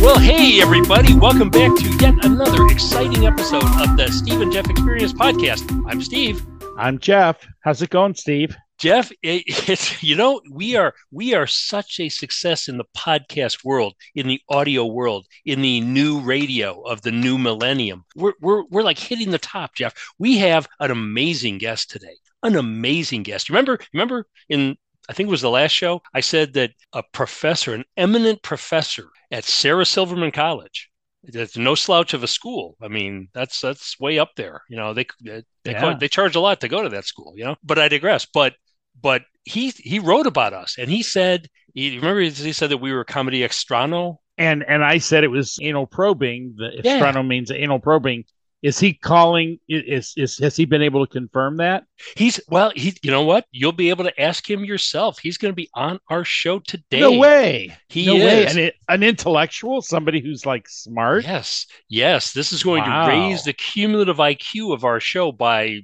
Well, hey, everybody. Welcome back to yet another exciting episode of the Steve and Jeff Experience podcast. I'm Steve. I'm Jeff. How's it going, Steve? Jeff, it, it's you know we are we are such a success in the podcast world, in the audio world, in the new radio of the new millennium. We're we're we're like hitting the top, Jeff. We have an amazing guest today. An amazing guest. Remember, remember in I think it was the last show, I said that a professor, an eminent professor at Sarah Silverman College, that's no slouch of a school. I mean, that's that's way up there. You know, they they Yeah. they charge a lot to go to that school. You know, but I digress. But but he he wrote about us, and he said, he, remember he said that we were comedy extrano. And and I said it was anal probing. The Yeah. means anal probing. Is he calling? Is is has he been able to confirm that? He's well, he you know what? You'll be able to ask him yourself. He's going to be on our show today. No way. He no way. is. An, an intellectual, somebody who's like smart. Yes, yes. This is going Wow. to raise the cumulative IQ of our show by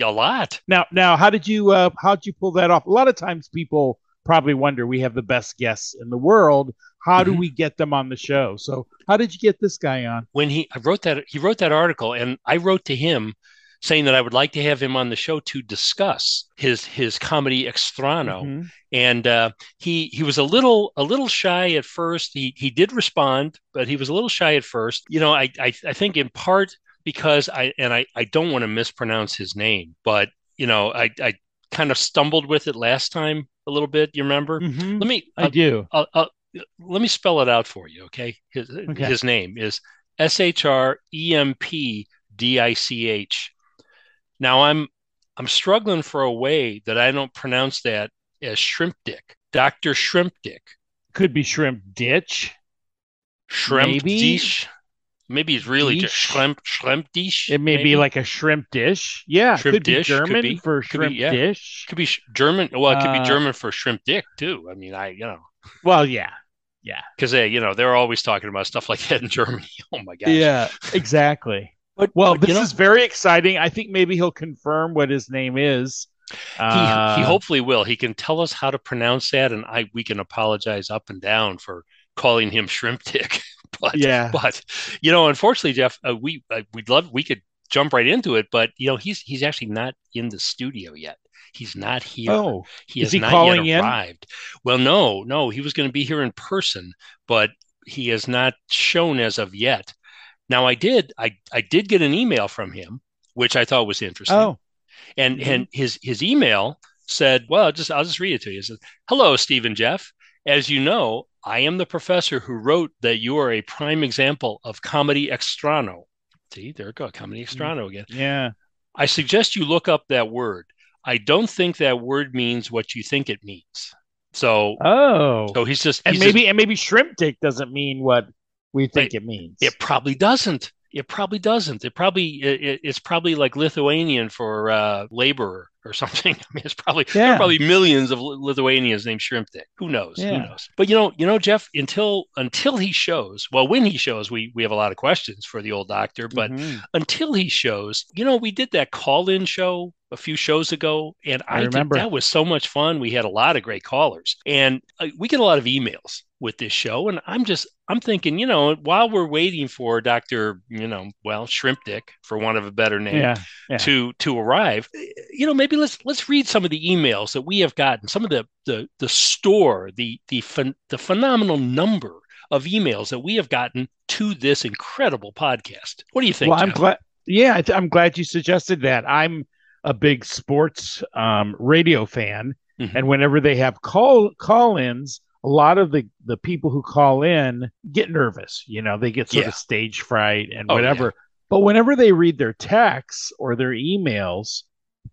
a lot. Now now, how did you uh how did you pull that off? A lot of times people probably wonder we have the best guests in the world. How do Mhm. we get them on the show? So how did you get this guy on? When he I wrote that, he wrote that article, and I wrote to him saying that I would like to have him on the show to discuss his his comedy extrano. Mhm. and uh, he he was a little a little shy at first. He he did respond, but he was a little shy at first. You know, I I, I think in part because I and I I don't want to mispronounce his name, but you know I I kind of stumbled with it last time a little bit. You remember? Mhm. Let me I I'll- do. I'll- I'll- let me spell it out for you. Okay, his Okay. his name is S H R E M P D I C H. Now I'm I'm struggling for a way that I don't pronounce that as shrimp dick. Dr. Shrimp Dick. Could be shrimp ditch. Shrimp Maybe. dish. Maybe it's really just shrimp shrimp dish. It may maybe. be like a shrimp dish. Yeah, Shrimp could be dish, could German be. for Could be, shrimp yeah. dish. could be sh- German. Well, it could Uh, be German for shrimp dick too. I mean, I you know Well, yeah, because they you know they're always talking about stuff like that in Germany. Oh my gosh. yeah, exactly. But Well, but, this know, is very exciting. I think maybe he'll confirm what his name is. he, Uh, he hopefully will. He can tell us how to pronounce that, and I we can apologize up and down for calling him shrimp dick. but Yeah, but you know, unfortunately, Jeff, uh, we uh, we'd love we could jump right into it, but you know, he's he's actually not in the studio yet. He's not here. Oh, he is has he not calling yet in? arrived. Well, no, no, he was going to be here in person, but he has not shown as of yet. Now, I did, I I did get an email from him, which I thought was interesting oh, and Mhm. and his his email said, "Well, just I'll just read it to you." It says, "Hello, Steve and Jeff. As you know, I am the professor who wrote that you are a prime example of comedy extrano. See, there we go, comedy mm-hmm. extrano again. yeah. I suggest you look up that word. I don't think that word means what you think it means. So, Oh, so he's just and he's just- maybe and maybe shrimp dick doesn't mean what we think Right. it means. It probably doesn't. It probably doesn't. It probably it, it- it's probably like Lithuanian for uh, laborer or something. I mean, it's probably there are probably millions of Lithuanians named Shrimp Dick. Who knows? Who knows? But you know, you know, Jeff. Until until he shows, well, when he shows, we we have a lot of questions for the old doctor. But Mhm. until he shows, you know, we did that call-in show a few shows ago, and I I, remember. that was so much fun. We had a lot of great callers, and uh, we get a lot of emails with this show. And I'm just, I'm thinking, you know, while we're waiting for Doctor, you know, well, Shrimp Dick, for want of a better name, yeah, yeah. to to arrive, you know, maybe let's let's read some of the emails that we have gotten, some of the the the store, the the the phenomenal number of emails that we have gotten to this incredible podcast. What do you think? well, I'm glad. Yeah, I'm glad you suggested that. I'm a big sports um, radio fan, Mhm. and whenever they have call call-ins, a lot of the the people who call in get nervous. You know, they get sort Yeah. of stage fright and Oh, whatever. But whenever they read their texts or their emails,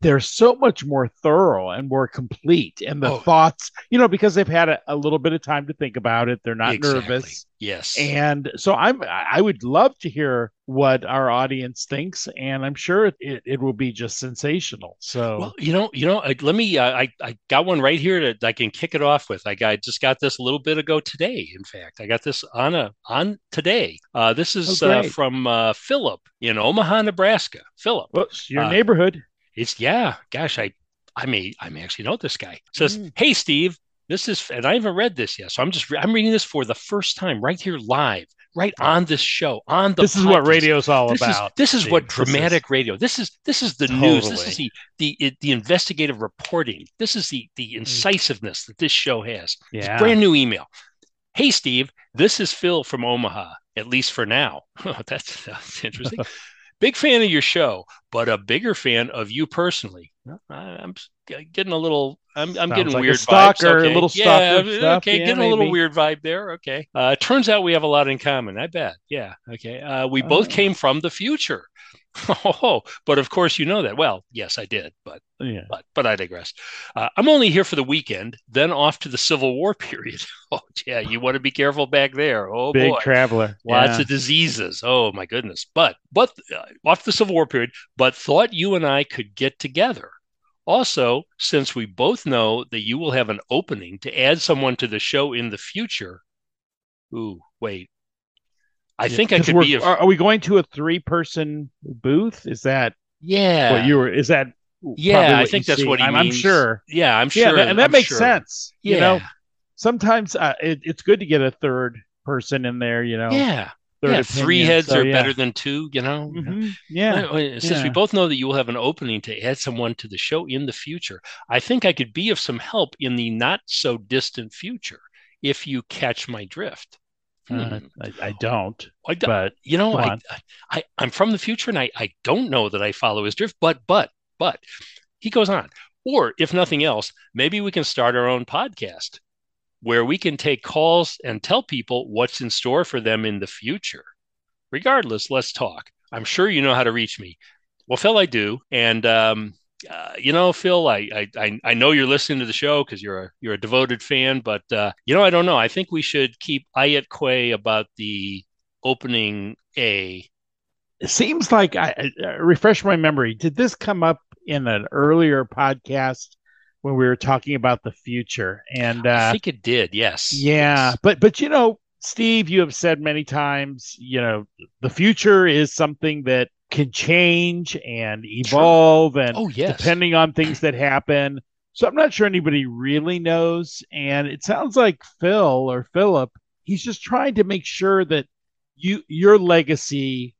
they're so much more thorough and more complete. And the Oh. thoughts, you know, because they've had a, a little bit of time to think about it, they're not Exactly. nervous. Yes. And so I'm I would love to hear what our audience thinks, and I'm sure it, it, it will be just sensational. So Well, you know, you know, I, let me. Uh, I I got one right here that I can kick it off with. I got just got this a little bit ago today. In fact, I got this on a on today. Uh, this is Oh, uh, from uh, Philip in Omaha, Nebraska. Philip, well, your uh, neighborhood. It's yeah. Gosh, I I may I may actually know this guy. Says, Mm. "Hey Steve, This is, and I haven't read this yet, so I'm just I'm reading this for the first time right here live, right on this show, on the. This is what radio's all this about. Is, this is Steve. what dramatic radio. This is this is the news. This is the the the investigative reporting. This is the the incisiveness that this show has. It's Yeah. brand new email. Hey Steve, this is Phil from Omaha. At least for now. that's, that's interesting. Big fan of your show, but a bigger fan of you personally. I, I'm getting a little. I'm, I'm Sounds getting like a weird stalker, vibes. a Okay. little yeah, stalker stuff. Okay, Yeah, getting a little weird vibe there. Okay. Uh, turns out we have a lot in common. I bet. Yeah. Okay. Uh, we both Oh. came from the future. Oh, but of course you know that. Well, yes, I did, but Yeah. but but I digress. Uh, I'm only here for the weekend, then off to the Civil War period. Oh yeah, you want to be careful back there. Oh Big boy, traveler. lots Yeah. of diseases. Oh my goodness. But but uh, off to the Civil War period. But thought you and I could get together. Also, since we both know that you will have an opening to add someone to the show in the future. Ooh, wait. I Yeah, think I could be a Are, are we going to a three-person booth? Is that yeah. what you were? Is that? Yeah, I think that's see? what he I'm, I'm sure. yeah, I'm Yeah, sure. that- and that I'm makes sure. sense. Yeah. You know, sometimes uh, it, it's good to get a third person in there. You know, yeah. Yeah, opinion, three heads so, are yeah. better than two, you know? Mhm. Yeah, Since we both know that you will have an opening to add someone to the show in the future, I think I could be of some help in the not so distant future if you catch my drift. Uh, Hmm. I, I don't, I but you know, I, I, I am from the future and I, I don't know that I follow his drift, but, but, but he goes on. Or if nothing else, maybe we can start our own podcast where we can take calls and tell people what's in store for them in the future. Regardless, let's talk. I'm sure you know how to reach me. Well, Phil, I do. And, um, uh, you know, Phil, I, I I know you're listening to the show because you're a you're a devoted fan, but uh, you know, I don't know. I think we should keep Ayat Quay about the opening A. it seems like I, I uh, refresh my memory. Did this come up in an earlier podcast when we were talking about the future? And I uh, think it did. Yes. yeah, Yes. but but you know, Steve, you have said many times, you know, the future is something that can change and evolve, and Oh yes. depending on things that happen. So I'm not sure anybody really knows. And it sounds like Phil or Philip, he's just trying to make sure that you your legacy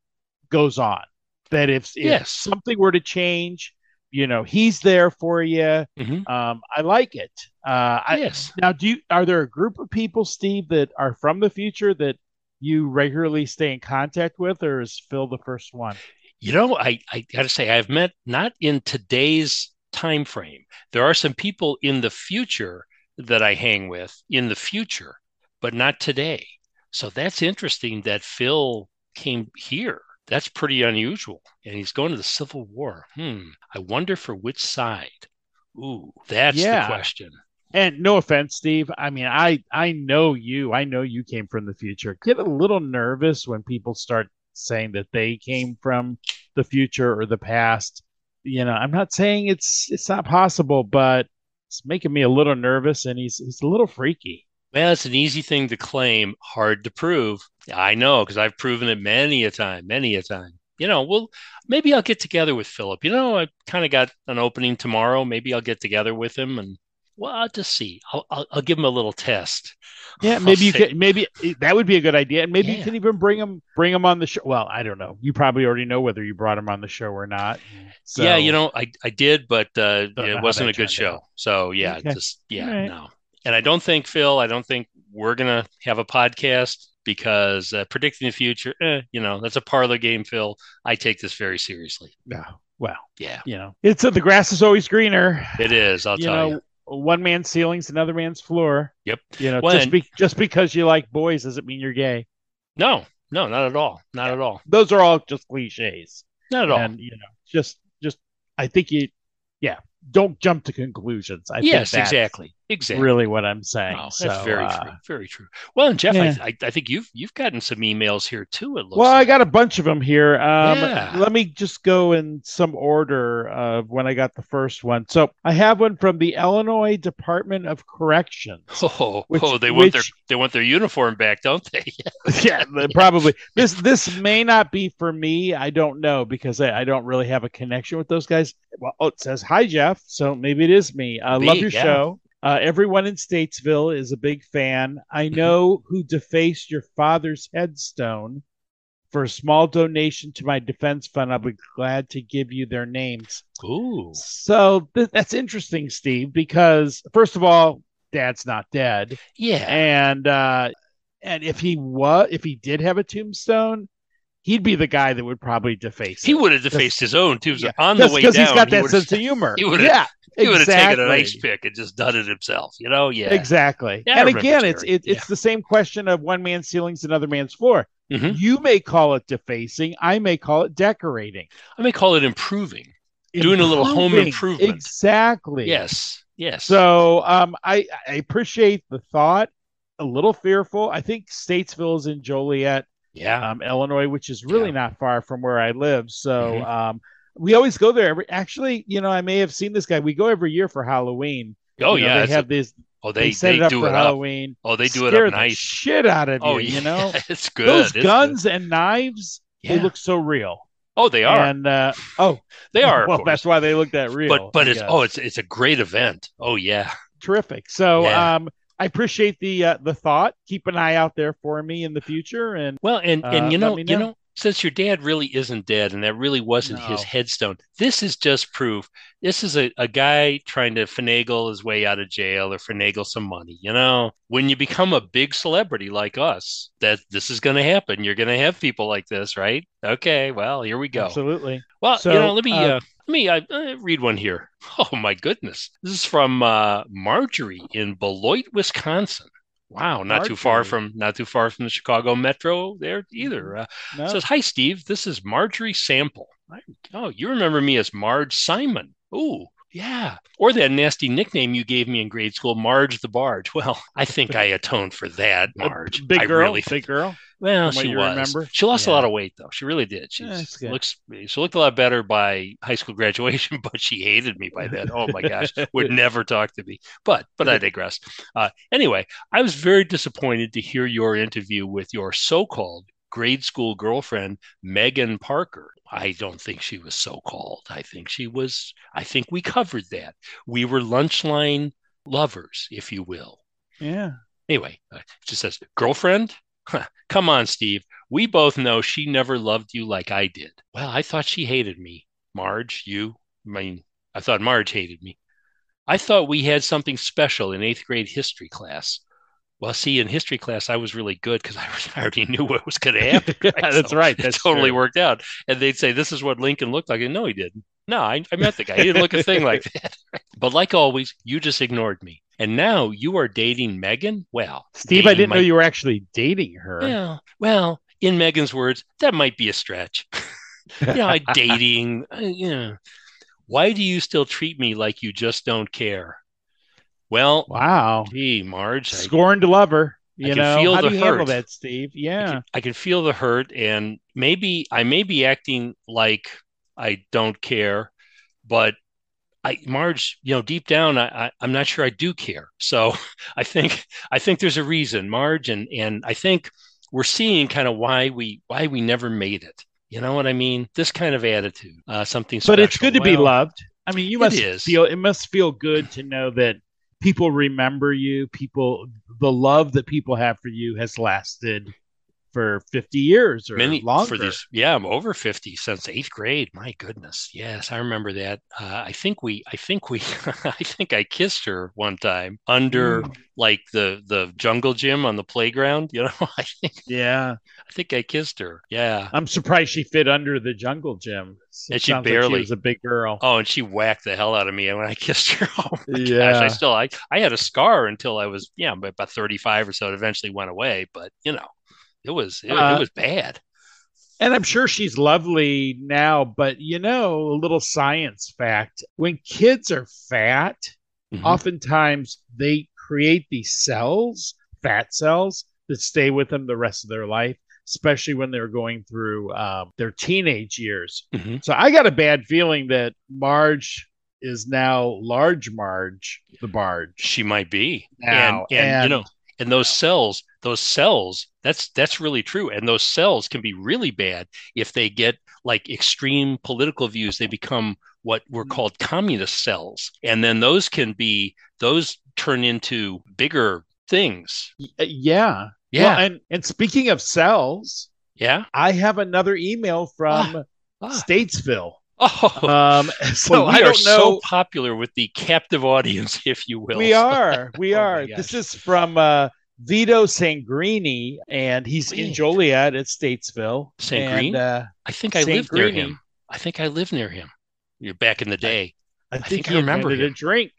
goes on. That if, if Yes. something were to change, you know, he's there for you. Mhm. Um, I like it. Uh, I, yes. now, do you are there a group of people, Steve, that are from the future that you regularly stay in contact with, or is Phil the first one? You know, I, I got to say, I've met not in today's time frame. There are some people in the future that I hang with in the future, but not today. So that's interesting that Phil came here. That's pretty unusual. And he's going to the Civil War. Hmm. I wonder for which side. Ooh, that's Yeah. the question. And no offense, Steve. I mean, I I know you. I know you came from the future. Get a little nervous when people start saying that they came from the future or the past. You know, I'm not saying it's it's not possible, but it's making me a little nervous, and he's he's a little freaky. Well, it's an easy thing to claim, hard to prove. I know because I've proven it many a time, many a time. You know, well, maybe I'll get together with Philip. You know, I kind of got an opening tomorrow. Maybe I'll get together with him and, well, I'll just see. I'll, I'll, I'll give him a little test. Yeah, I'll maybe you say- could. Maybe that would be a good idea, and maybe you can even bring him bring him on the show. Well, I don't know. You probably already know whether you brought him on the show or not. So, yeah, you know, I, I did, but uh, it wasn't a good show. out. So yeah, Okay. just yeah, right. no. And I don't think Phil, I don't think we're gonna have a podcast because uh, predicting the future, eh, you know, that's a parlor game, Phil. I take this very seriously. no. Well, Yeah, you know, it's uh, the grass is always greener. it is. I'll you tell know, you. one man's ceiling's another man's floor. Yep. You know, Well, just be, just because you like boys doesn't mean you're gay. No, no, not at all. Not at all. Those are all just cliches. Not at all. And you know, just just I think you, yeah, don't jump to conclusions. I yes, exactly. Exactly. really what I'm saying. Oh, that's so, very uh, true. Very true. Well, and Jeff, yeah. I, I, I think you've you've gotten some emails here too. It looks. Well, I got a bunch of them here. Um, Yeah. Let me just go in some order of when I got the first one. So I have one from the Illinois Department of Corrections. Oh, which- oh, they want their they want their uniform back, don't they? yeah, probably. This this may not be for me. I don't know because I, I don't really have a connection with those guys. Well, oh, it says hi Jeff, so maybe it is me. I Be, love your yeah. show. Uh, everyone in Statesville is a big fan. I know who defaced your father's headstone. For a small donation to my defense fund, I'll be glad to give you their names. Ooh. So th- that's interesting, Steve, because first of all, Dad's not dead, Yeah. and uh, and if he was, if he did have a tombstone, he'd be the guy that would probably deface. He would have defaced his own too. So Yeah. on the way because down, he's got that sense of humor. he yeah, he would have taken an ice pick and just done it himself. You know? Yeah. Exactly. Yeah, and again, it's it, it's the same question of one man's ceiling's another man's floor. Mhm. You may call it defacing. I may call it decorating. I may call it improving. Doing a little home improvement. Exactly. Yes. Yes. So um, I, I appreciate the thought. A little fearful. I think Statesville is in Joliet, yeah. um, Illinois, which is really Yeah. not far from where I live. So Mhm. um, we always go there. Every, actually, you know, I may have seen this guy. We go every year for Halloween. oh You know, yeah. they have a- this. oh, They, they set they it up do for it up. Halloween. Oh, they do it scare up the nice. shit out of you. Oh, you know, it's good. those It's good. guns and knives. They Yeah. look so real. Oh, they are. And uh, oh, they are. Well, that's why they look that real. but but I it's guess. oh it's it's a great event. Oh yeah. terrific. So Yeah. um, I appreciate the uh, the thought. Keep an eye out there for me in the future. And Well, and Uh, and you let know me you know. Since your dad really isn't dead and that really wasn't his headstone, this is just proof. This is a, a guy trying to finagle his way out of jail or finagle some money. You know, when you become a big celebrity like us, that this is going to happen. You're going to have people like this, right? Okay, well, here we go. absolutely, Well, So, you know, let me uh, uh, let me uh, uh, read one here. Oh my goodness, this is from uh, Marjorie in Beloit, Wisconsin. Wow, not too far from not too far from the Chicago Metro there either. Uh, no, Says, "Hi Steve, this is Marjorie Sample. I, oh, you remember me as Marge Simon? Ooh." Yeah, or that nasty nickname you gave me in grade school, Marge the Barge. Well, I think I atoned for that, Marge. big I girl, really big girl. Well, she was. remember? She lost a lot of weight though. She really did. She Yeah, looks she looked a lot better by high school graduation, but she hated me by then. Oh my gosh, would never talk to me. But but I digress. Uh, anyway, I was very disappointed to hear your interview with your so-called grade school girlfriend Megan Parker. I don't think she was so-called. I think she was. I think we covered that. We were lunch line lovers, if you will. Yeah, Anyway, uh, it just says, girlfriend? Come on, Steve. We both know she never loved you like I did. Well, I thought she hated me. Marge, you? I mean, I thought Marge hated me. I thought we had something special in eighth grade history class. Well, see, in history class, I was really good because I I already knew what was going to happen. Yeah, that's So right. That's totally true. worked out. And they'd say, This is what Lincoln looked like. And no, he didn't. No, I, I met the guy. He didn't look a thing like that. But like always, you just ignored me. And now you are dating Megan? Well, Steve, I didn't know you were actually dating her. Well, well, in Megan's words, that might be a stretch. yeah, dating. uh, you know, why do you still treat me like you just don't care? Well, Wow, gee, Marge, scorned I, lover. You can know feel how the do you handle that, Steve? I Yeah, can, I can feel the hurt, and maybe I may be acting like I don't care, but I, Marge, you know, deep down, I, I, I'm not sure I do care. So I think I think there's a reason, Marge, and and I think we're seeing kind of why we why we never made it. You know what I mean? This kind of attitude, uh, something. but it's good to be loved. I mean, you must is. feel it must feel good to know that people remember you. People, the love that people have for you has lasted for 50 years or many longer. for these yeah i'm over 50 since eighth grade my goodness yes i remember that uh, i think we i think we i think i kissed her one time under Mm. like the the jungle gym on the playground you know i think Yeah, i think i kissed her yeah I'm surprised she fit under the jungle gym. And she sounds like barely- was a big girl. oh and she whacked the hell out of me when i kissed her oh my gosh Yeah. i still i i had a scar until i was yeah about 35 or so it eventually went away but you know it was it, Uh, it was bad And I'm sure she's lovely now, but you know, a little science fact when kids are fat, Mhm. oftentimes they create these cells, fat cells, that stay with them the rest of their life, especially when they're going through um, their teenage years. Mhm. So I got a bad feeling that Marge is now large Marge, the barge. She might be. Now, and, and, and- you know, and those cells, those cells, that's that's really true. And those cells can be really bad if they get like extreme political views, they become what were Mhm. called communist cells. And then those can be, those turn into bigger things. Uh, yeah. Yeah. Well, and and speaking of cells, yeah. I have another email from Ah. Statesville. Oh, Um, so well, we I are know. so popular with the captive audience, if you will. we are, we Oh are. This is from uh, Vito Sangrini, and he's in Joliet at Statesville. Sangrini? And, uh, I think I lived near him. I think I lived near him. You're back in the day. I think think I remember invented a drink.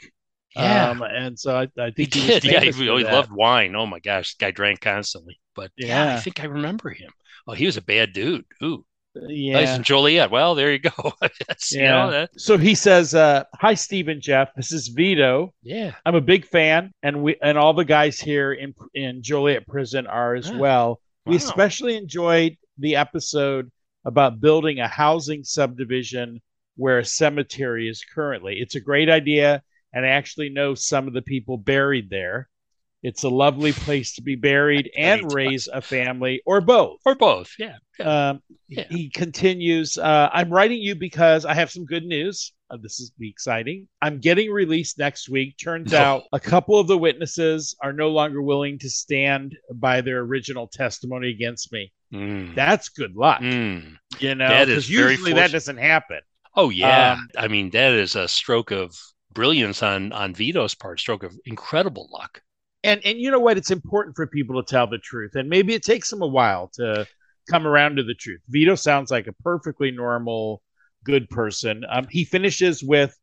Yeah. Um, and so I, I think he, did. Yeah, he, he loved wine. Oh my gosh, this guy drank constantly. But yeah. I think I remember him. Oh, he was a bad dude. Ooh, Yeah. nice in Joliet. Well, there you go. That's, you Yeah. know, So he says, uh, "Hi, Steve and Jeff. This is Vito. yeah. I'm a big fan, and we and all the guys here in in Joliet Prison are as Ah, well. We especially enjoyed the episode about building a housing subdivision where a cemetery is currently. It's a great idea, and I actually know some of the people buried there. It's a lovely place to be buried and raise a family, or both. Or both. Yeah. yeah. Um, Yeah. He continues, uh, I'm writing you because I have some good news. Uh, this is exciting. I'm getting released next week. Turns No. out a couple of the witnesses are no longer willing to stand by their original testimony against me. Mm. That's good luck, Mm. you know, that is because very usually that doesn't happen. Oh yeah. Um, I mean, that is a stroke of brilliance on on Vito's part. Stroke of incredible luck. And and you know what? It's important for people to tell the truth, and maybe it takes them a while to come around to the truth. Vito sounds like a perfectly normal, good person. Um, he finishes with,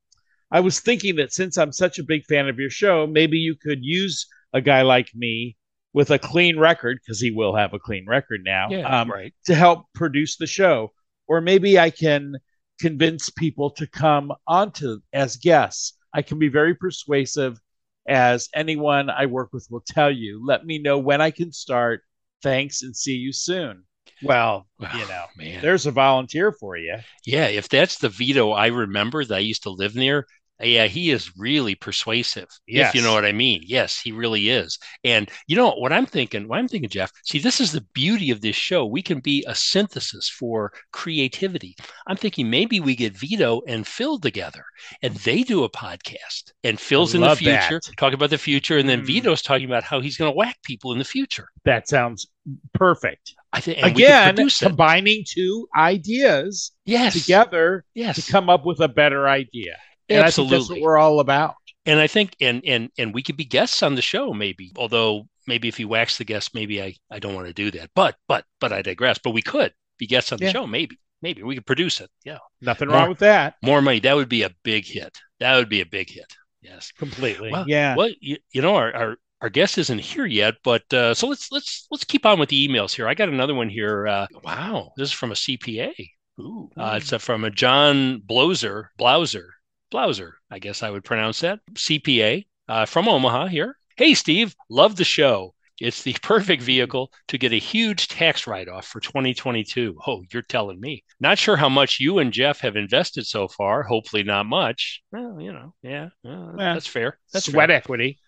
"I was thinking that since I'm such a big fan of your show, maybe you could use a guy like me with a clean record because he will have a clean record now um, right. to help produce the show, or maybe I can convince people to come onto as guests. I can be very persuasive." As anyone I work with will tell you. Let me know when I can start. Thanks and see you soon. Well, Wow, you know, man. there's a volunteer for you. Yeah, if that's the Vito I remember that I used to live near, yeah, he is really persuasive. If you know what I mean. Yes, he really is. And you know what I'm thinking? What I'm thinking, Jeff. See, this is the beauty of this show. We can be a synthesis for creativity. I'm thinking maybe we get Vito and Phil together, and they do a podcast. And Phil's in the future, that. talking about the future, and then Mm. Vito's talking about how he's going to whack people in the future. That sounds perfect. I think Again, combining two ideas Yes, together yes, to come up with a better idea. And absolutely. that's what we're all about. and I think and and and we could be guests on the show maybe. Although maybe if you wax the guest, maybe I I don't want to do that. But but but I digress. But we could be guests on the Yeah. show. Maybe maybe we could produce it. Yeah, Nothing More- wrong with that. more money. That would be a big hit. That would be a big hit. Yes. Completely. Well, yeah. Well, you, you know our, our our guest isn't here yet, but uh, so let's let's let's keep on with the emails here. I got another one here. Uh, wow, this is from a CPA. Ooh, uh, it's uh, from a John Blauser, Blauser, Blauser. I guess I would pronounce that CPA uh, from Omaha here. Hey, Steve, love the show. It's the perfect vehicle to get a huge tax write off for 2022. Oh, you're telling me. Not sure how much you and Jeff have invested so far. Hopefully, not much. Well, you know, yeah, that's fair. That's Sweat fair. equity.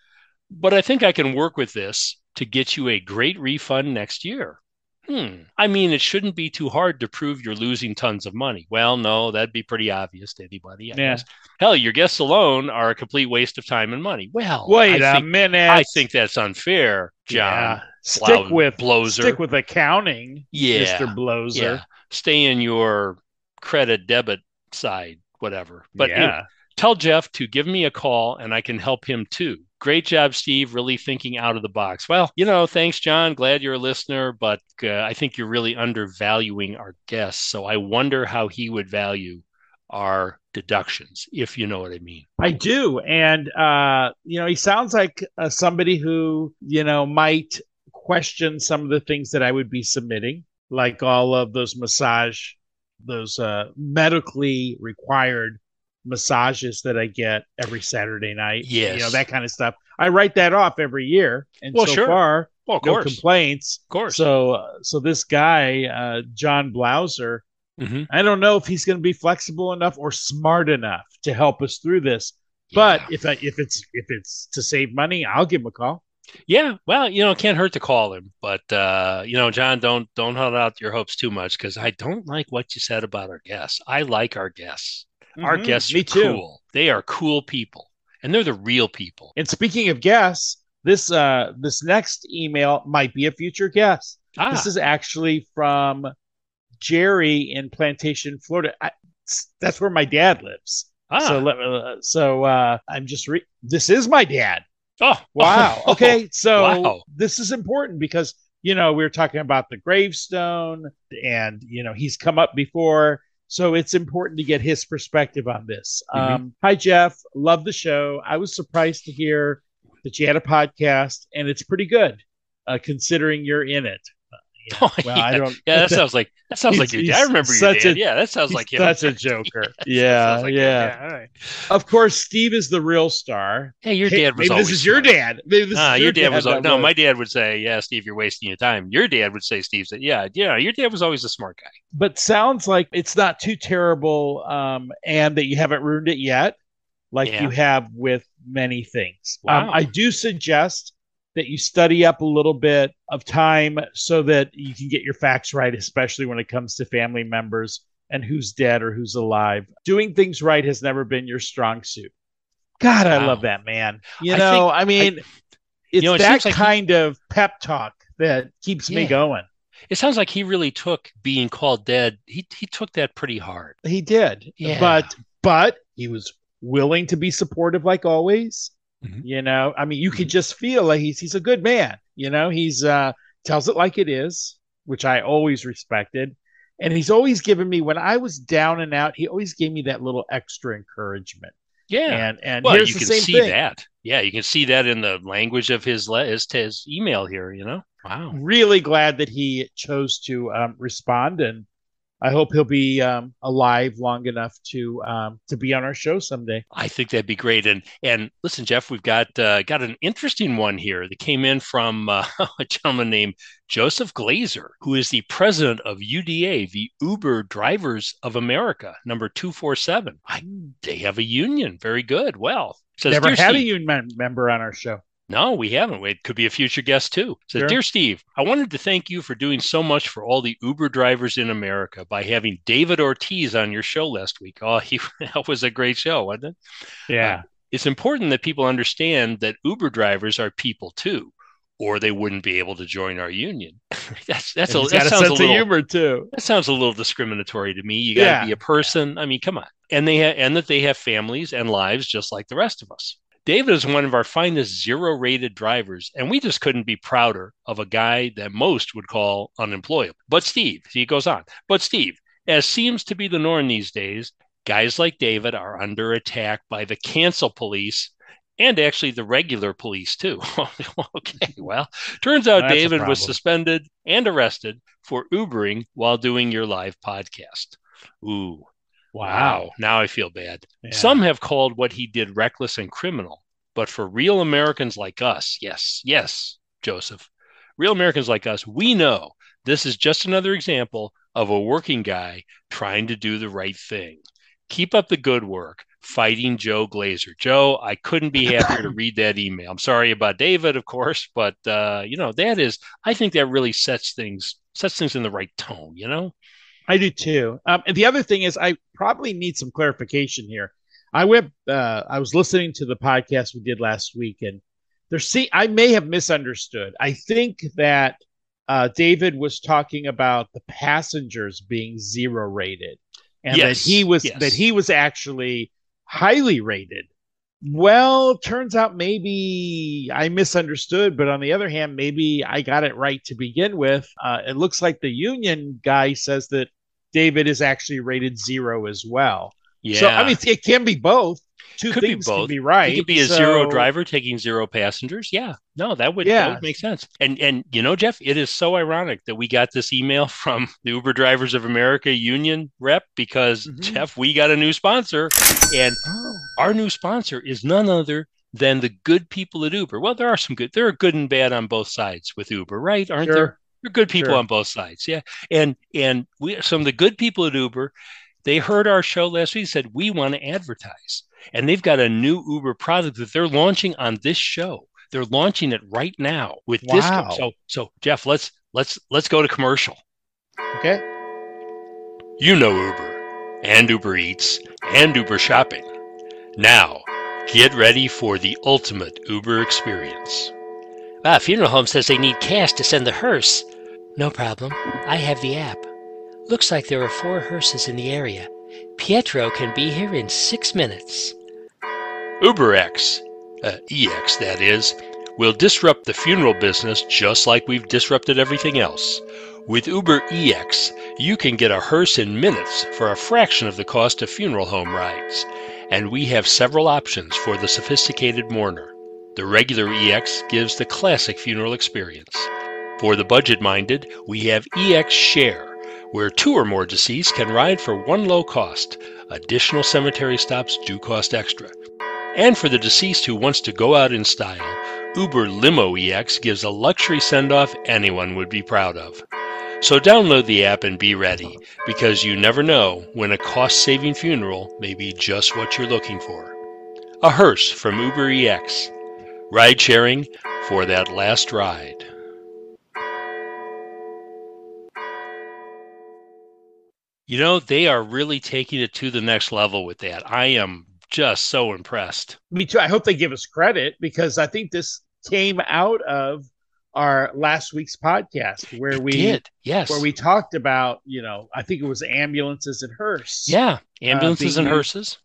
But I think I can work with this to get you a great refund next year. Hmm. I mean, it shouldn't be too hard to prove you're losing tons of money. Well, no, that'd be pretty obvious to anybody. I Yeah. guess. Hell, your guests alone are a complete waste of time and money. Well, Wait I a think, minute. I think that's unfair, John. Yeah. Stick Blau- with Bloser. stick with accounting, Yeah. Mr. Bloser. Yeah. Stay in your credit debit side, whatever. But yeah. anyway, tell Jeff to give me a call and I can help him too. Great job, Steve. Really thinking out of the box. Well, you know, thanks, John. Glad you're a listener, but uh, I think you're really undervaluing our guests. So I wonder how he would value our deductions, if you know what I mean. I do, and uh, you know, he sounds like uh, somebody who you know might question some of the things that I would be submitting, like all of those massage, those uh, medically required massages that I get every Saturday night. Yeah, you know that kind of stuff. I write that off every year, and Well, so sure. far, Well, no complaints. Of course. So, uh, so this guy, uh, John Blauser, Mhm. I don't know if he's going to be flexible enough or smart enough to help us through this. But if I, if it's if it's to save money, I'll give him a call. Yeah, well, you know, it can't hurt to call him, but uh, you know, John, don't don't hold out your hopes too much because I don't like what you said about our guests. I like our guests. Our Mhm, guests are too. cool. They are cool people, and they're the real people. And speaking of guests, this uh this next email might be a future guest. Ah, This is actually from Jerry in Plantation, Florida. I, that's where my dad lives. ah, So let uh, So uh, I'm just. Re- this is my dad. oh, Wow. Okay. So Wow. this is important because you know we were talking about the gravestone, and you know he's come up before, so it's important to get his perspective on this. Mhm. Um, hi Jeff, love the show. I was surprised to hear that you had a podcast, and it's pretty good, uh, considering you're in it. Uh, yeah. Oh, Well, I yeah. don't. Yeah, that sounds like that sounds like your dad. I remember your dad. a- yeah, that sounds like him. such a joker. Sounds yeah, like your yeah. dad. All right. Of course, Steve is the real star. Hey, your Hey, dad was maybe this is your dad. Maybe this Nah, is your dad was that no. My dad would say, "Yeah, Steve, you're wasting your time." Your dad would say, "Steve said, yeah, yeah." Your dad was always a smart guy. but sounds like it's not too terrible um, and that you haven't ruined it yet like Yeah. you have with many things Wow. um, i do suggest that you study up a little bit of time so that you can get your facts right especially when it comes to family members and who's dead or who's alive doing things right has never been your strong suit god i Wow. love that man you I know think- i mean it's know, it that seems like he- kind of pep talk that keeps me going It sounds like he really took being called dead. He he took that pretty hard. He did. Yeah. But but he was willing to be supportive like always. Mhm. You know, I mean, you could just feel like he's he's a good man. You know, he's uh tells it like it is, which I always respected. And he's always given me when I was down and out, he always gave me that little extra encouragement. Yeah. And and well, here's you the can same see thing. that. Yeah, you can see that in the language of his le- his, his email here. You know. Wow. Really glad that he chose to um, respond, and I hope he'll be um, alive long enough to um, to be on our show someday. I think that'd be great. And and listen, Jeff, we've got uh, got an interesting one here that came in from uh, a gentleman named Joseph Glazer, who is the president of UDA, the Uber Drivers of America, number two four seven. They have a union. Very good. Well, says Never "Dear had a union member on our show. No, we haven't. It could be a future guest too. So, Sure. Dear Steve, I wanted to thank you for doing so much for all the Uber drivers in America by having David Ortiz on your show last week. Oh, he that was a great show, wasn't it? Uh, yeah. It's important that people understand that Uber drivers are people too, or they wouldn't be able to join our union. that's that's a, that a sounds a little humor too. that sounds a little discriminatory to me. You got to Yeah. be a person. I mean, come on. And they ha- and that they have families and lives just like the rest of us. David is one of our finest zero-rated drivers, and we just couldn't be prouder of a guy that most would call unemployable. But Steve, he goes on. But Steve, as seems to be the norm these days, guys like David are under attack by the cancel police and actually the regular police too. okay, well, turns out That's David was suspended and arrested for Ubering while doing your live podcast. Ooh, wow. Now I feel bad. Yeah. Some have called what he did reckless and criminal, but for real Americans like us, yes, yes, Joseph, real Americans like us, we know this is just another example of a working guy trying to do the right thing. Keep up the good work fighting Joe Glazer. Joe, I couldn't be happier to read that email. I'm sorry about David, of course, but uh, you know, that is I think that really sets things sets things in the right tone, you know? I do too. Um, and the other thing is, I probably need some clarification here. I went. Uh, I was listening to the podcast we did last week, and there. See, I may have misunderstood. I think that uh, David was talking about the passengers being zero rated, and Yes, that he was yes. that he was actually highly rated. Well, turns out maybe I misunderstood, but on the other hand, maybe I got it right to begin with. Uh, it looks like the union guy says that David is actually rated zero as well. Yeah. So I mean, it can be both. Two Could be things both. can be right. He could be a So- zero driver taking zero passengers. Yeah, no, that would, that Yeah. would make sense. And and you know, Jeff, it is so ironic that we got this email from the Uber Drivers of America union rep because Mhm. Jeff, we got a new sponsor, and Oh. our new sponsor is none other than the good people at Uber. Well, there are some good. There are good and bad on both sides with Uber, right? Aren't there? They're good people Sure. on both sides. Yeah. And and we some of the good people at Uber, they heard our show last week said, We want to advertise. And they've got a new Uber product that they're launching on this show. They're launching it right now with Wow. discount. So so Jeff, let's let's let's go to commercial. Okay. You know Uber and Uber Eats and Uber Shopping. Now, get ready for the ultimate Uber experience. Ah, funeral home says they need cash to send the hearse. No problem. I have the app. Looks like there are four hearses in the area. Pietro can be here in six minutes. UberX, uh, EX that is, will disrupt the funeral business just like we've disrupted everything else. With Uber EX, you can get a hearse in minutes for a fraction of the cost of funeral home rides. And we have several options for the sophisticated mourner. The regular EX gives the classic funeral experience. For the budget minded, we have EX Share, where two or more deceased can ride for one low cost. Additional cemetery stops do cost extra. And for the deceased who wants to go out in style, Uber Limo EX gives a luxury send off anyone would be proud of. So download the app and be ready, because you never know when a cost saving funeral may be just what you're looking for. A hearse from Uber EX. Ride sharing for that last ride. You know, they are really taking it to the next level with that. I am just so impressed. Me too. I hope they give us credit because I think this came out of our last week's podcast where It we did, yes. where we talked about, you know, I think it was ambulances and hearse. yeah, ambulances being and hearses.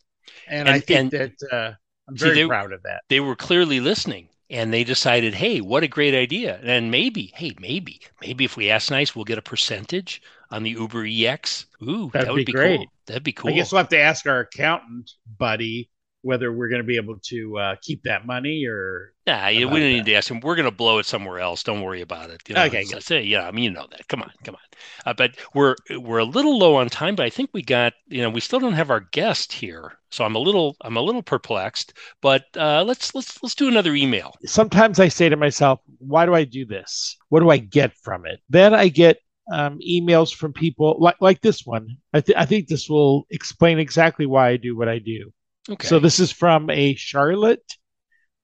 And, I think and- that uh, I'm very they- proud of that. They were clearly listening and they decided, hey, what a great idea. And maybe, hey, maybe, maybe if we ask nice, we'll get a percentage on the Uber EX. Ooh, That'd that would be be, great. cool. That'd be cool. I guess we'll have to ask our accountant buddy whether we're going to be able to uh, keep that money or Nah, you, we don't that. need to ask him. We're going to blow it somewhere else. Don't worry about it. You know, Okay, so good. say, yeah, I mean, you know that. Come on, come on. Uh, but we're we're a little low on time, but I think we got, you know, we still don't have our guest here, so I'm a little I'm a little perplexed. But uh, let's let's let's do another email. sometimes I say to myself, why do I do this? What do I get from it? Then I get um, emails from people like, like this one. I, th- I think this will explain exactly why I do what I do. Okay. So this is from a Charlotte.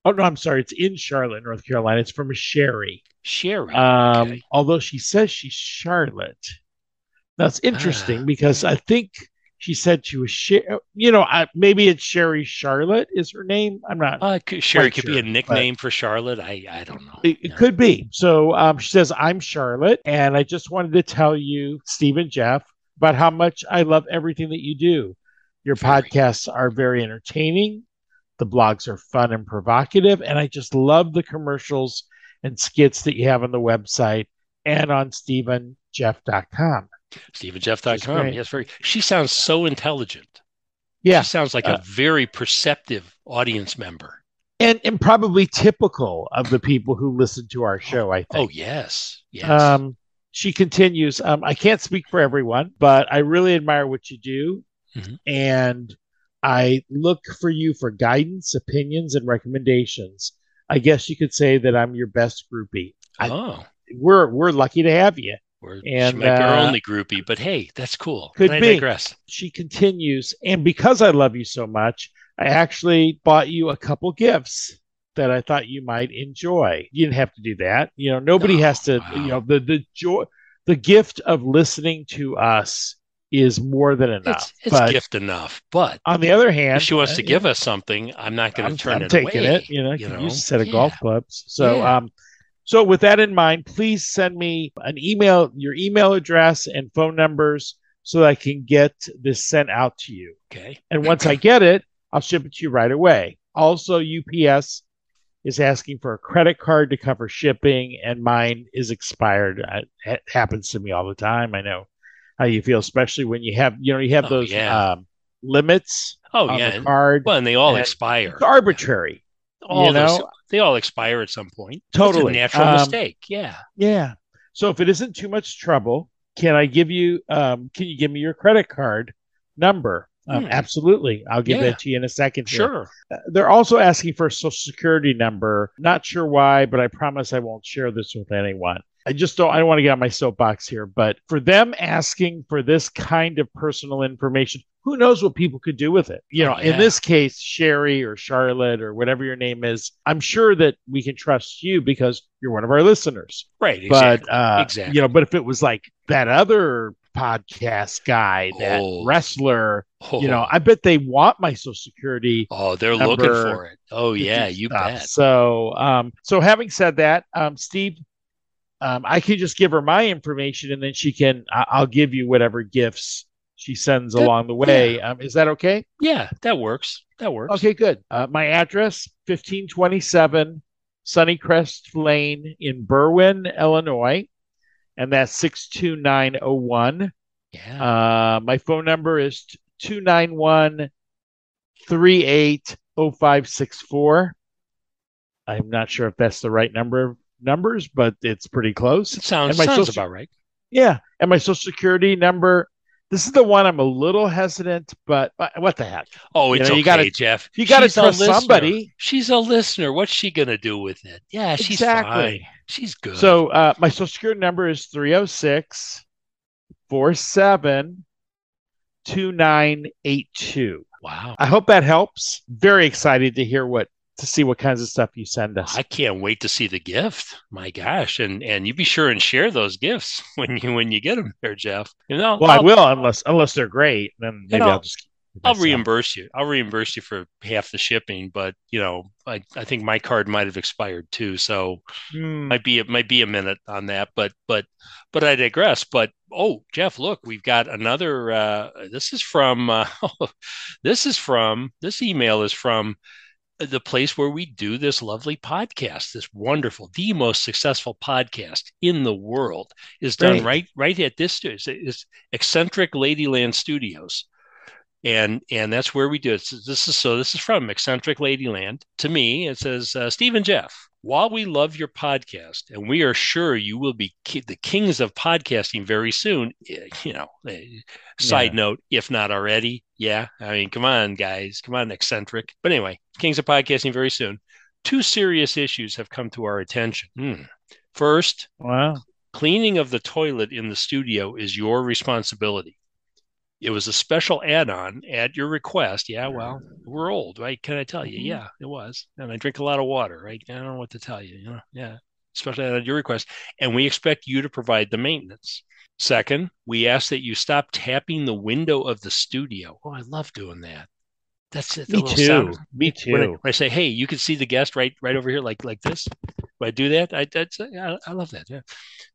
Oh no, I'm sorry. It's in Charlotte, North Carolina. It's from a Sherry. Sherry. Um, okay. Although she says she's Charlotte. That's interesting Ah. because I think she said she was Sher- You know, I, maybe it's Sherry Charlotte is her name. I'm not. Uh, c- Sherry could be a nickname for Charlotte. I I don't know. It, it Yeah. could be. So um, she says, I'm Charlotte, and I just wanted to tell you, Steve and Jeff, about how much I love everything that you do. Your podcasts are very entertaining, the blogs are fun and provocative, and I just love the commercials and skits that you have on the website and on SteveandJeff.com. SteveandJeff.com. Yes, very. She sounds so intelligent. Yeah. She sounds like Uh, a very perceptive audience member. And, and probably typical of the people who listen to our show, I think. Oh yes, yes. Um, she continues, um, I can't speak for everyone, but I really admire what you do. Mhm. And I look for you for guidance, opinions, and recommendations. I guess you could say that I'm your best groupie. I- oh, We're we're lucky to have you. we're, and, she might be our uh, only groupie, but hey, that's cool. could And I be. digress. She continues, and because I love you so much, I actually bought you a couple gifts that I thought you might enjoy. You didn't have to do that. You know, nobody Oh, has to, wow. you know, the the joy the gift of listening to us is more than enough. It's, it's gift enough, but on the other hand, if she wants uh, to give us something, I'm not going to turn I'm it taking away. it. You know, you know? use a set of Yeah. golf clubs. So, Yeah. um, so with that in mind, please send me an email, your email address and phone numbers, so that I can get this sent out to you. Okay. And once I get it, I'll ship it to you right away. Also, UPS is asking for a credit card to cover shipping, and mine is expired. Uh, It happens to me all the time. I know how you feel, especially when you have, you know, you have Oh, those yeah. um, limits Oh on yeah. card. Well, and they all and expire. It's arbitrary. All you those, know? they all expire at some point. Totally. It's a natural Um, mistake. Yeah. Yeah. So if it isn't too much trouble, can I give you? Um, can you give me your credit card number? Um, Hmm. Absolutely. I'll give Yeah. that to you in a second. here. Sure. Uh, They're also asking for a social security number. Not sure why, but I promise I won't share this with anyone. I just don't I don't want to get on my soapbox here, but for them asking for this kind of personal information, who knows what people could do with it? You Oh, know, in this case, Sherry or Charlotte or whatever your name is, I'm sure that we can trust you because you're one of our listeners. Right. Exactly. But uh, Exactly. you know, but if it was like that other podcast guy, that Oh. wrestler, oh, you know, I bet they want my social security. oh, they're looking for it. Oh yeah, you stuff. bet. So, um, so having said that, um, Steve, um, I can just give her my information, and then she can. I- I'll give you whatever gifts she sends That- along the way. Um, is that okay? Yeah, that works. That works. Okay, good. Uh, my address: fifteen twenty-seven Sunnycrest Lane in Berwyn, Illinois, and that's six two nine zero one. Yeah. Uh, my phone number is 291 380564. I'm not sure if that's the right number numbers, but it's pretty close. it sounds sounds social- about right. Yeah. And my social security number. This is the one I'm a little hesitant, but what the heck? Oh, You it's know, you okay, gotta- Jeff. You got to trust somebody. She's a listener. What's she gonna do with it? Yeah, she's Exactly. fine. She's good. So uh, my social security number is 306 47 2982. wow. I hope that helps. Very excited to hear what to see what kinds of stuff you send us. I can't wait to see the gift. My gosh, and and you be sure and share those gifts when you when you get them there, Jeff. You know, well, I I'll, unless unless they're great. Then maybe know, I'll just. I'll reimburse you. I'll reimburse you for half the shipping, but you know, I, I think my card might have expired too, so Hmm. might be it might be a minute on that. But but but I digress. But oh, Jeff, look, we've got another. Uh, this is from. Uh, this is from. This email is from the place where we do this lovely podcast, this wonderful, the most successful podcast in the world, is done Great. right right at this studio. It's, it's eccentric Ladyland Studios, and and that's where we do it. So this is so this is from eccentric Ladyland. To me, it says uh, Steve and Jeff. While we love your podcast, and we are sure you will be ki- the kings of podcasting very soon, eh, you know. eh, Side Yeah. note, if not already, yeah. I mean, come on, guys, come on, eccentric. But anyway, Kings of Podcasting very soon. Two serious issues have come to our attention. Hmm. First, Wow. cleaning of the toilet in the studio is your responsibility. It was a special add-on at your request. Yeah, well, we're old, right? Can I tell you? Mhm. Yeah, it was. And I drink a lot of water, right? I don't know what to tell you. You know, yeah, special add-on at your request, and we expect you to provide the maintenance. Second, we ask that you stop tapping the window of the studio. Oh, I love doing that. That's it. Me little too. sound. Me When I, too. when I say, "Hey, you can see the guest right right over here, like like this," when I do that, I I, I love that. Yeah,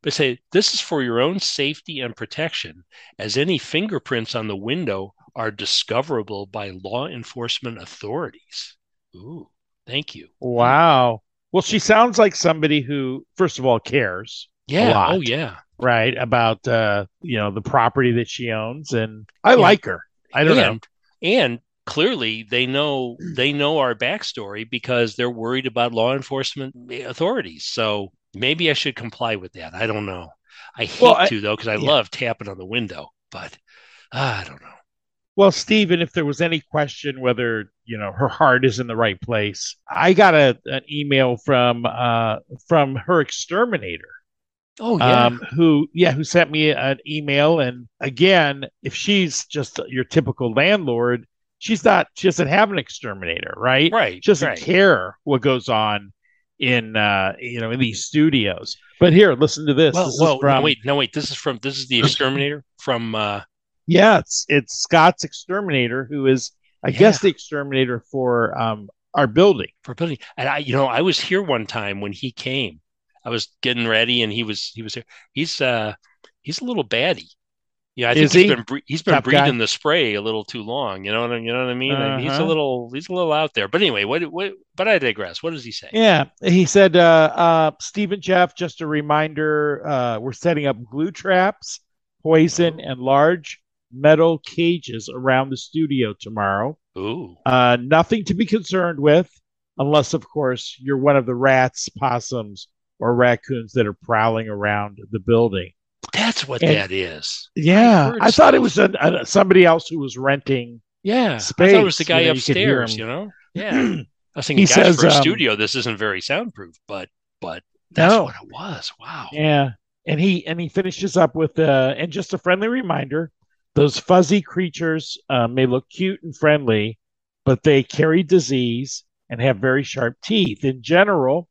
but say this is for your own safety and protection, as any fingerprints on the window are discoverable by law enforcement authorities. Ooh, thank you. Wow. Well, she sounds like somebody who, first of all, cares, Yeah. lot. Oh, yeah. right, about uh, you know, the property that she owns, and I like her. I don't know. and, And clearly, they know they know our backstory because they're worried about law enforcement authorities. So maybe I should comply with that. I don't know. I hate Well, I- to though because I yeah. love tapping on the window, but ah, I don't know. Well, Stephen, if there was any question whether you know her heart is in the right place, I got a an email from uh from her exterminator. Oh yeah, um, who yeah who sent me an email and again if she's just your typical landlord she's not she doesn't have an exterminator right right. she doesn't right. care what goes on in uh you know in these studios but here listen to this Well, this well, is from no, wait, no, wait. This is from this is the exterminator from. uh yeah it's it's scott's exterminator who is i Yeah. guess the exterminator for um our building for building. And I, you know, I was here one time when he came. I was getting ready, and he was he was here. He's uh he's a little baddie. Yeah, I think Is he's he? been bre- he's been guy? breathing the spray a little too long. You know what I you know what I mean? Like, He's a Uh-huh. little he's a little out there. But anyway, what what? But I digress. What does he say? Yeah, he said, uh, uh, Steve and Jeff, just a reminder, uh, we're setting up glue traps, poison, and large metal cages around the studio tomorrow. Ooh, Uh, nothing to be concerned with, unless, of course, you're one of the rats, possums, or raccoons that are prowling around the building. That's what And- that is. Yeah, heard I, thought it was a, a, somebody else who was renting. Yeah, I thought it was the guy you know, you upstairs. him. You know? Yeah. I was thinking, He gosh, says, for a um, studio, this isn't very soundproof. But but that's No. what it was. Wow. Yeah. And he and he finishes up with uh and just a friendly reminder, Those fuzzy creatures uh, may look cute and friendly, but they carry disease and have very sharp teeth. In general,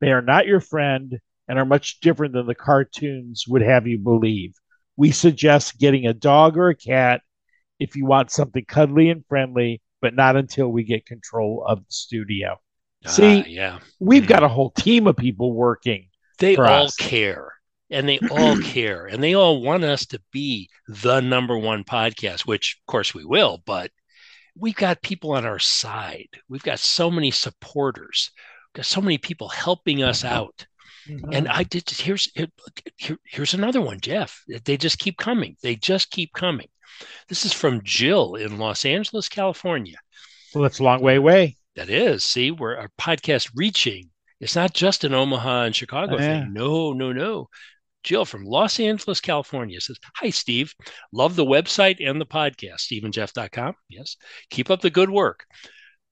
they are not your friend and are much different than the cartoons would have you believe. We suggest getting a dog or a cat if you want something cuddly and friendly, but not until we get control of the studio. See, Ah, yeah. we've got a whole team of people working. They all us. care. And they all care. And they all want us to be the number one podcast, which of course we will, but we've got people on our side. We've got so many supporters. We've got so many people helping us out. Mm-hmm. And I did here's here, here- here's another one, Jeff. They just keep coming. They just keep coming. This is from Jill in Los Angeles, California. well, that's a long way away. That is, see, we're our podcast reaching. It's not just an Omaha and Chicago Oh, yeah. thing. No, no, no. Jill from Los Angeles, California says, Hi, Steve. Love the website and the podcast, SteveandJeff.com. Yes. Keep up the good work.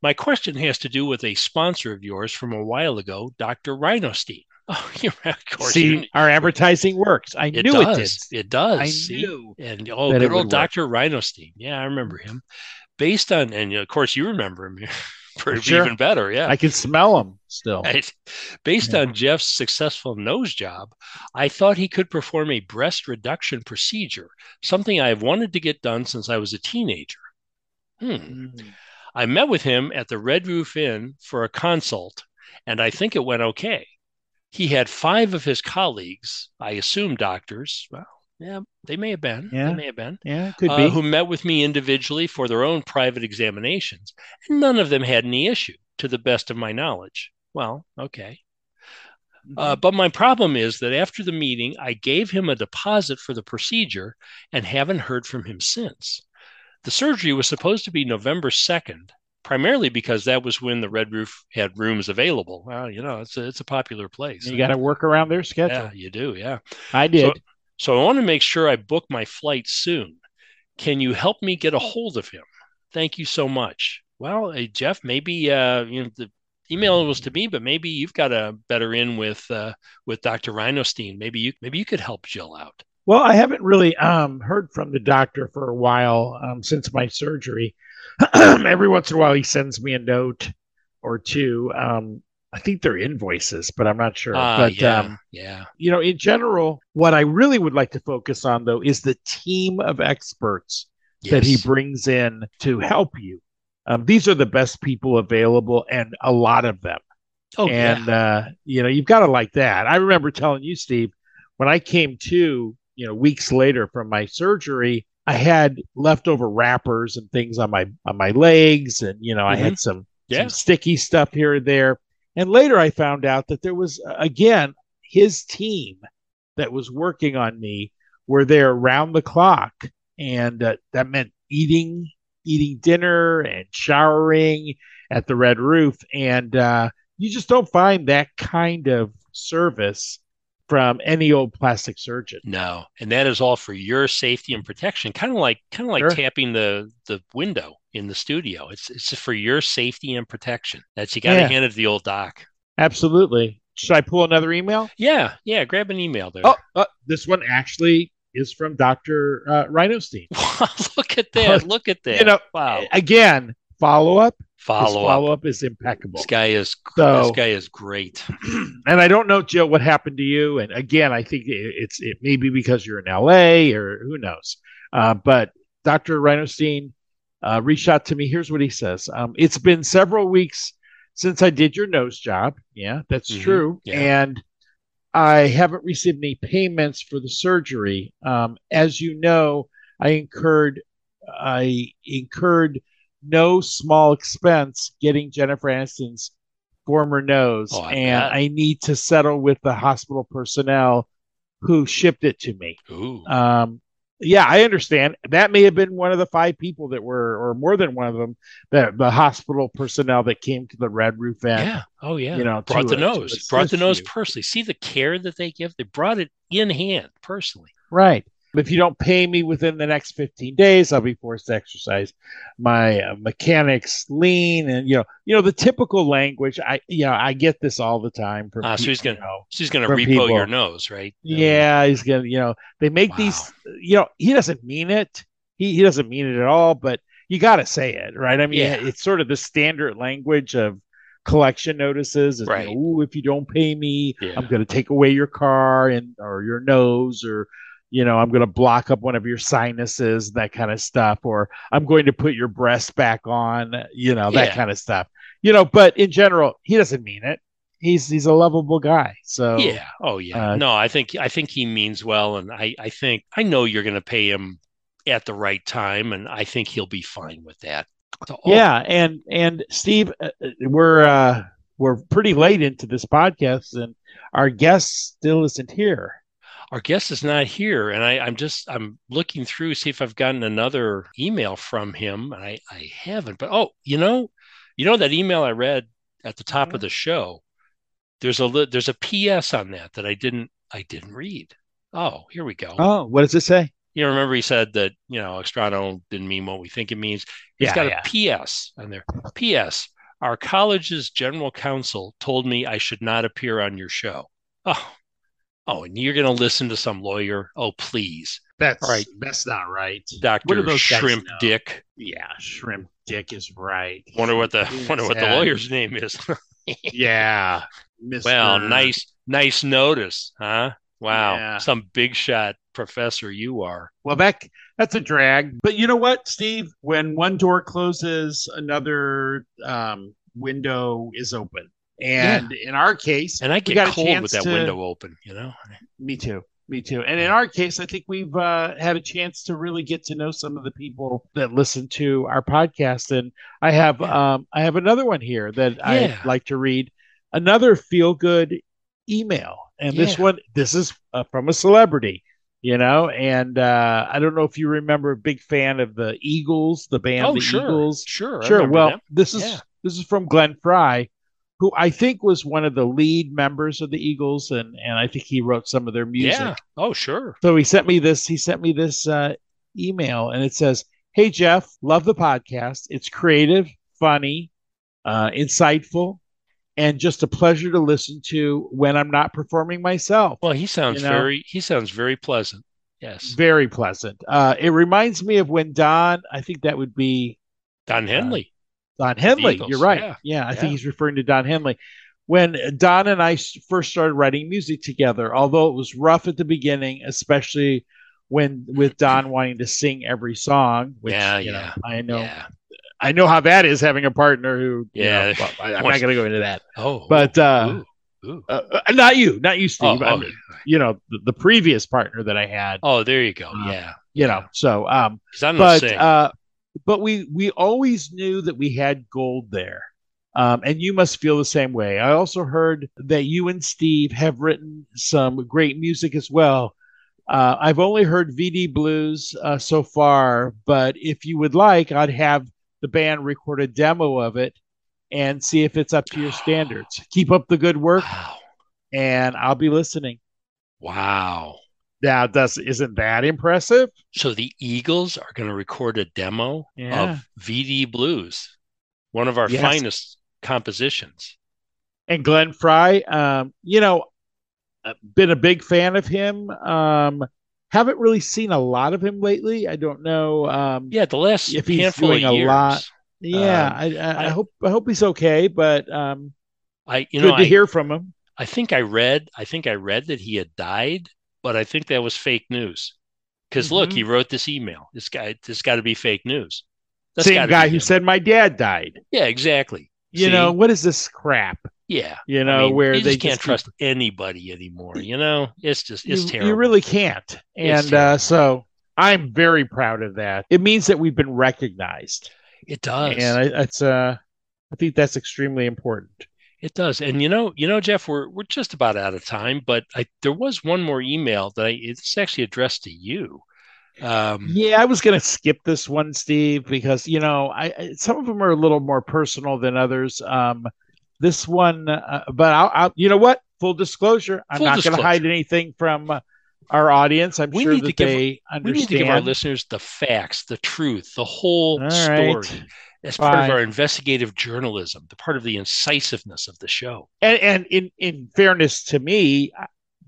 My question has to do with a sponsor of yours from a while ago, Dr. Rhinostein. Oh, you're of course. See, you- our advertising works. I it knew does. it did. It does. I see? knew And oh, good old. Dr. Rhinostein. Yeah, I remember him. Based on, and of course, you remember him for Sure. even better. Yeah. I can smell him still. Right. Based Yeah. on Jeff's successful nose job, I thought he could perform a breast reduction procedure, something I have wanted to get done since I was a teenager. Hmm. Mm. I met with him at the Red Roof Inn for a consult, and I think it went okay. He had five of his colleagues, I assume doctors, well, yeah, they may have been, Yeah. they may have been, Yeah, could uh, be. who met with me individually for their own private examinations, and none of them had any issue, to the best of my knowledge. Well, okay. Uh, but my problem is that after the meeting, I gave him a deposit for the procedure and haven't heard from him since. The surgery was supposed to be November 2nd, primarily because that was when the Red Roof had rooms available. Well, you know, it's a, it's a popular place. you got to work around their schedule. yeah, you do. Yeah. I did. So I want to make sure I book my flight soon. Can you help me get a hold of him? Thank you so much. Well, hey, Jeff, maybe uh, you know the email was to me, but maybe you've got a better in with uh, with Dr. Rhinostein. Maybe you maybe you could help Jill out. Well, I haven't really um, heard from the doctor for a while um, since my surgery. Every once in a while, he sends me a note or two. Um, I think they're invoices, but I'm not sure. Ah, but yeah, um, yeah. you know, in general, what I really would like to focus on, though, is the team of experts that he brings in to help you. Um, these are the best people available, and a lot of them. oh, and yeah. uh, you know, you've got to like that. I remember telling you, Steve, when I came to, you know, weeks later from my surgery, I had leftover wrappers and things on my on my legs, and you know, I had some Mm-hmm. Yeah. some sticky stuff here and there. And later, I found out that there was uh, again his team that was working on me were there around the clock, and uh, that meant eating eating dinner and showering at the Red Roof, and uh, you just don't find that kind of service from any old plastic surgeon. No, and that is all for your safety and protection. Kind of like kind of like Sure. tapping the the window in the studio. It's it's for your safety and protection. That's you got to Yeah. hand it to the old doc. Absolutely. Should I pull another email? Yeah, yeah. Grab an email there. Oh, uh, this one actually is from Dr. Uh, Rhinostein. Wow, look at that! Look at that! You know, wow. Again, follow up. Follow up. follow up is impeccable. This guy is So- this guy is great. and I don't know, Joe, what happened to you. And again, I think it- it's it may be because you're in LA or who knows. Uh, but Dr. Rhinostein uh, reached out to me. Here's what he says: um, It's been several weeks since I did your nose job. Yeah, that's Mhm. true. Yeah. And I haven't received any payments for the surgery. Um, as you know, I incurred I incurred no small expense getting Jennifer Aniston's former nose, Oh, I and bet. I need to settle with the hospital personnel who shipped it to me. Um, yeah, I understand. That may have been one of the five people that were, or more than one of them, that the hospital personnel that came to the Red Roof Inn. yeah. Oh yeah. you know, brought the nose. Brought the nose you. personally. See the care that they give. They brought it in hand personally. Right. If you don't pay me within the next 15 days, I'll be forced to exercise my uh, mechanics lien and you know, you know the typical language. I you know, I get this all the time from Ah, so he's gonna- you know. She's going to From repo people. your nose, right? Yeah, he's gonna, you know, they make these, you know, he doesn't mean it. he, he doesn't mean it at all, but you got to say it, right? I mean, Yeah. it's sort of the standard language of collection notices. Is, Right. You know, if you don't pay me, Yeah. I'm going to take away your car and or your nose, or you know, I'm going to block up one of your sinuses, that kind of stuff, or I'm going to put your breast back on, you know, that Yeah. kind of stuff. You know, but in general, he doesn't mean it. He's he's a lovable guy. So Yeah. Oh yeah. uh, no, I think I think he means well, and I I think I know you're going to pay him at the right time, and I think he'll be fine with that. So, oh, Yeah, and and Steve, uh, uh, we're uh, we're pretty late into this podcast, and our guest still isn't here. Our guest is not here, and I I'm just I'm looking through see if I've gotten another email from him, and I I haven't. But oh, you know, you know that email I read at the top of the show. There's a there's a PS on that that I didn't I didn't read. Oh, here we go. Oh, what does it say? you know, remember he said that, you know, Estrano didn't mean what we think it means. He's Yeah, got yeah. a PS on there. PS, our college's general counsel told me I should not appear on your show. Oh, oh, and you're going to listen to some lawyer? Oh, please. That's All right. That's not right. What do Dr. those guys Shrimp? Dick. Yeah, shrimp dick is right. Wonder what the wonder what the lawyer's name is. Yeah, Mr. well, nice nice notice, huh? Wow. Yeah. Some big shot professor you are. Well, that that's a drag. But you know what, Steve? When one door closes, another um, window is open. And in our case, And I get got cold with that to- window open, you know? Me too. Me too. And in our case, I think we've uh, had a chance to really get to know some of the people that listen to our podcast. And I have um, I have another one here that Yeah. I'd like to read. Another feel good email, and this one this is uh, from a celebrity. You know, and uh, I don't know if you remember, a big fan of the Eagles, the band oh, the sure. Eagles. Sure. Sure. Well, them. this is Yeah. this is from Glenn Frey, who I think was one of the lead members of the Eagles, and and I think he wrote some of their music. Yeah. Oh, sure. So he sent me this. He sent me this uh, email, and it says, "Hey Jeff, love the podcast. It's creative, funny, uh, insightful, and just a pleasure to listen to when I'm not performing myself. Well, he sounds You know? very he sounds very pleasant. Yes. Very pleasant. Uh, it reminds me of when Don. I think that would be Don Henley. Don Henley. Eagles, You're right. yeah. Yeah, I Yeah. think he's referring to Don Henley. When Don and I first started writing music together, although it was rough at the beginning, especially when with Don wanting to sing every song, which Yeah, you know, yeah. I know Yeah. I know how that is having a partner who you Yeah. know, well, I, am not going to go into that. Oh. But uh, ooh, ooh. uh, uh, not you, not you, Oh, Steve. I oh, mean, you know, the, the previous partner that I had, oh, there you go. Uh, yeah. you know. So, um, 'Cause I'm but uh, but we we always knew that we had gold there, um, and you must feel the same way. I also heard that you and Steve have written some great music as well. Uh, I've only heard VD Blues uh, so far, but if you would like, I'd have the band record a demo of it and see if it's up to your standards. Keep up the good work, wow. and I'll be listening. Wow. Now, does isn't that impressive? So the Eagles are going to record a demo Yeah. of VD Blues, one of our Yes. finest compositions. and Glenn Frey. Um, you know, been a big fan of him. Um, haven't really seen a lot of him lately. I don't know. Um, Yeah, the last If he's handful doing of a years. lot- yeah, Um, I, I, I I- hope I hope he's okay. But um, I you good know to I, hear from him. I think I read I think I read that he had died, but I think that was fake news. Because look, Mhm. he wrote this email. This guy, this got to be fake news. That's Same guy who said my dad died. yeah, exactly. You See? know what is this crap? yeah. You I know mean, where you they just can't keep- trust anybody anymore. You know, it's just it's you, terrible. you really can't. And uh, so I'm very proud of that. It means that we've been recognized, it does. and I, it's uh, I think that's extremely important. It does. And you know, you know, Jeff, we're we're just about out of time, but I there was one more email that I it's actually addressed to you. Um Yeah, I was going to skip this one, Steve, because you know, I, I some of them are a little more personal than others. Um, this one, uh, but I'll, I'll, you know what? Full disclosure, I'm Full not going to hide anything from uh, our audience. I'm We sure need to that give- they we need to give our listeners the facts, the truth, the whole story right. as part Fine. of our investigative journalism, the part of the incisiveness of the show. And, and in in fairness to me,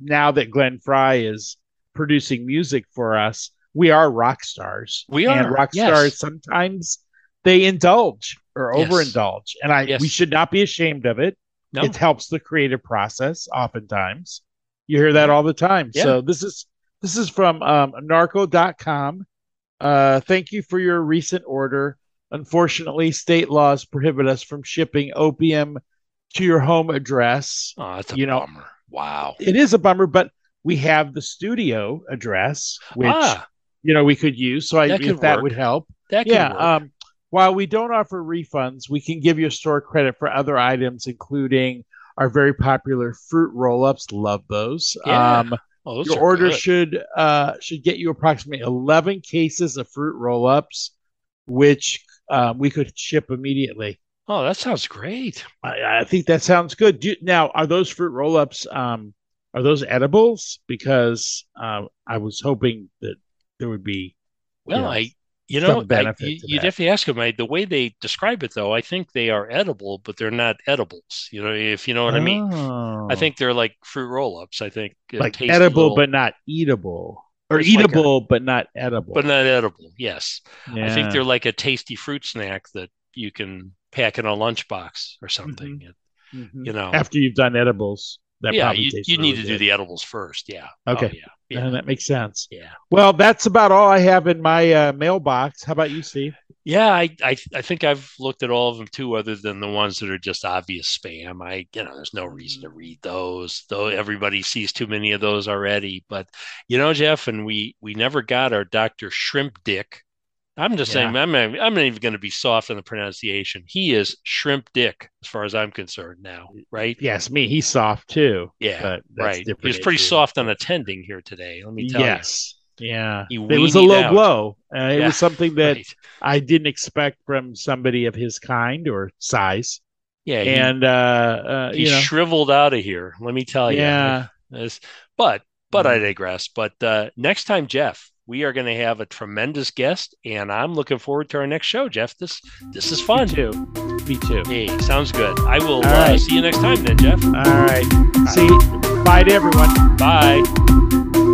now that Glenn Frey is producing music for us, we are rock stars. We and are, rock yes. stars. Sometimes they indulge or Yes. overindulge, and I Yes. we should not be ashamed of it. No. It helps the creative process. Oftentimes, you hear that all the time. Yeah. So this is this is from um, narco.com. Uh, thank you for your recent order. Unfortunately, state laws prohibit us from shipping opium to your home address. Oh, that's a You know- bummer. Wow. It is a bummer, but we have the studio address, which ah, you know we could use. So I, That if that work. would help, that yeah. Um, while we don't offer refunds, we can give you store credit for other items, including our very popular fruit roll-ups. Love those. Yeah, Um, oh, those your order good. should uh, should get you approximately 11 cases of fruit roll-ups, which um, we could ship immediately. Oh, that sounds great. I, I think that sounds good. Do, now, are those fruit roll-ups? Um, are those edibles? Because uh, I was hoping that there would be. Well, know, I, you know, I, you, you definitely ask them. I, the way they describe it, though, I think they are edible, but they're not edibles. You know, if you know what I mean. Oh. I think they're like fruit roll-ups. I think like edible little- but not eatable, or It's like a- eatable but not edible. but not edible. Yes, I think they're like a tasty fruit snack that you can pack in a lunchbox or something. It- Mhm. You know, after you've done edibles. That yeah, probably you, you really need to do the edibles first. Yeah. Okay. Oh, yeah. Yeah. Yeah, that makes sense. Yeah. Well, that's about all I have in my uh, mailbox. How about you, Steve? Yeah, I, I I think I've looked at all of them too, other than the ones that are just obvious spam. I you know, there's no reason to mm-hmm. read those, though everybody sees too many of those already. But you know, Jeff, and we we never got our Dr. Shrimp Dick. I'm just saying, I'm not, I'm not even going to be soft on the pronunciation. He is Shrimp Dick, as far as I'm concerned now, right? Yes, me. He's soft too. Yeah, but right. He different was pretty issue. soft on attending here today. Let me tell you. Yes. Yeah. It was a low out. blow. Uh, it Yeah, was something that Right. I didn't expect from somebody of his kind or size. Yeah, he, and uh, uh he you know, shriveled out of here. Let me tell you. yeah. This- but but I Mhm. digress. But uh, next time, Jeff, we are going to have a tremendous guest, and I'm looking forward to our next show, Jeff. This this is Me fun. too. Me too. Hey, sounds good. I will All uh, right. see you next time, then, Jeff. All right. See, bye to everyone. Bye.